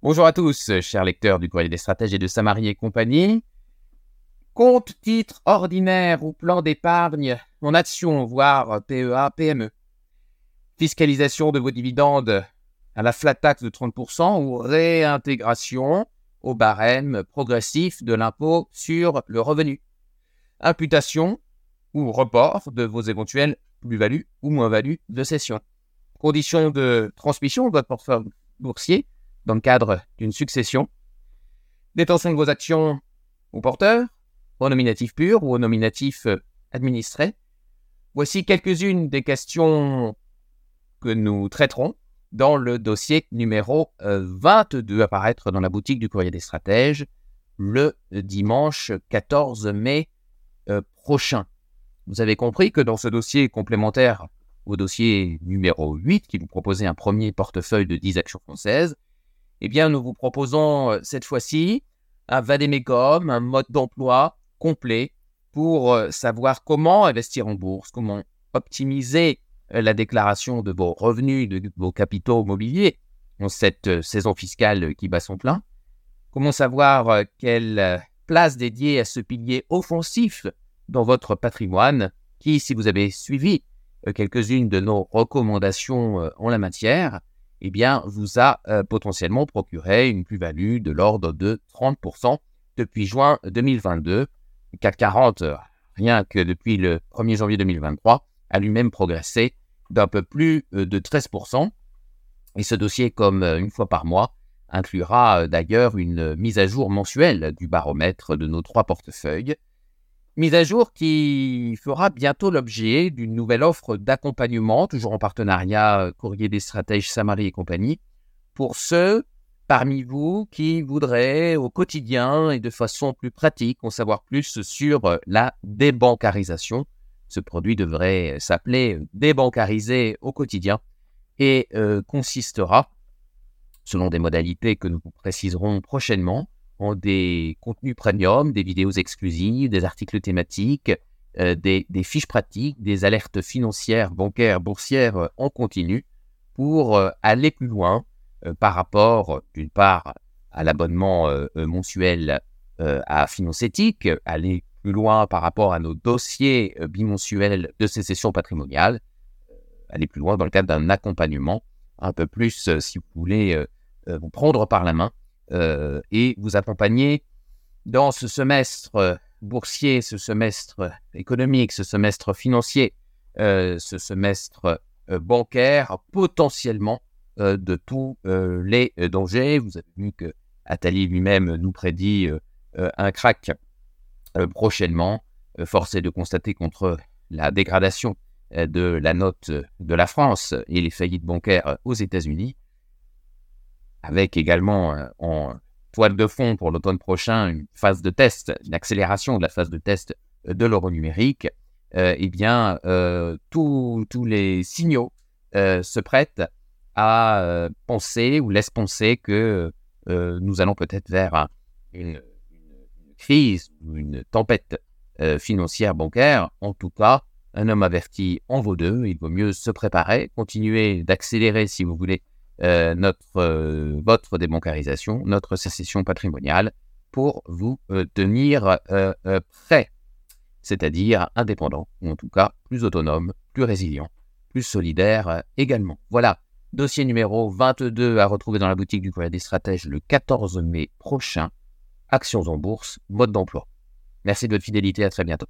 Bonjour à tous, chers lecteurs du Courrier des Stratèges et de Samarie et compagnie. Compte, titre ordinaire ou plan d'épargne en action, voire PEA, PME. Fiscalisation de vos dividendes à la flat tax de 30% ou réintégration au barème progressif de l'impôt sur le revenu. Imputation ou report de vos éventuelles plus-values ou moins-values de cession. Conditions de transmission de votre portefeuille boursier dans le cadre d'une succession. Détention de vos actions au porteur, au nominatif pur ou au nominatif euh, administré. Voici quelques-unes des questions que nous traiterons dans le dossier numéro 22 euh, à paraître dans la boutique du courrier des stratèges le dimanche 14 mai euh, prochain. Vous avez compris que dans ce dossier complémentaire au dossier numéro 8, qui vous proposait un premier portefeuille de 10 actions françaises, eh bien, nous vous proposons euh, cette fois-ci un vadémécum, un mode d'emploi complet pour euh, savoir comment investir en bourse, comment optimiser euh, la déclaration de vos revenus, de vos capitaux mobiliers en cette saison fiscale qui bat son plein, comment savoir quelle place dédiée à ce pilier offensif dans votre patrimoine qui, si vous avez suivi quelques-unes de nos recommandations en la matière, eh bien, vous a euh, potentiellement procuré une plus-value de l'ordre de 30% depuis juin 2022. Le CAC 40, euh, rien que depuis le 1er janvier 2023, a lui-même progressé d'un peu plus euh, de 13%. Et ce dossier, comme une fois par mois, inclura d'ailleurs une mise à jour mensuelle du baromètre de nos trois portefeuilles mise à jour qui fera bientôt l'objet d'une nouvelle offre d'accompagnement, toujours en partenariat euh, Courrier des Stratèges Samarie et compagnie, pour ceux parmi vous qui voudraient au quotidien et de façon plus pratique en savoir plus sur euh, la débancarisation. Ce produit devrait s'appeler débancariser au quotidien et euh, consistera, selon des modalités que nous préciserons prochainement, ont des contenus premium, des vidéos exclusives, des articles thématiques, euh, des, fiches pratiques, des alertes financières, bancaires, boursières euh, en continu pour euh, aller plus loin par rapport, d'une part, à l'abonnement mensuel à Finance aller plus loin par rapport à nos dossiers bimensuels de sécession patrimoniale, aller plus loin dans le cadre d'un accompagnement un peu plus, si vous voulez, vous prendre par la main euh, et vous accompagner dans ce semestre euh, boursier, ce semestre économique, ce semestre financier, euh, ce semestre bancaire, potentiellement de tous les dangers. Vous avez vu que Attali lui-même nous prédit un crack prochainement. force est de constater contre la dégradation de la note de la France et les faillites bancaires aux États-Unis, avec également euh, en toile de fond pour l'automne prochain une phase de test, une accélération de la phase de test euh, de l'euro numérique, euh, eh bien, tous les signaux se prêtent à penser ou laissent penser que nous allons peut-être vers une, crise ou une tempête financière bancaire. En tout cas, un homme averti en vaut deux. Il vaut mieux se préparer, continuer d'accélérer si vous voulez euh, notre, euh, votre débancarisation, notre sécession patrimoniale pour vous euh, tenir prêt, c'est-à-dire indépendant, ou en tout cas plus autonome, plus résilient, plus solidaire également. Voilà, dossier numéro 22 à retrouver dans la boutique du Courrier des Stratèges le 14 mai prochain. Actions en bourse, mode d'emploi. Merci de votre fidélité, à très bientôt.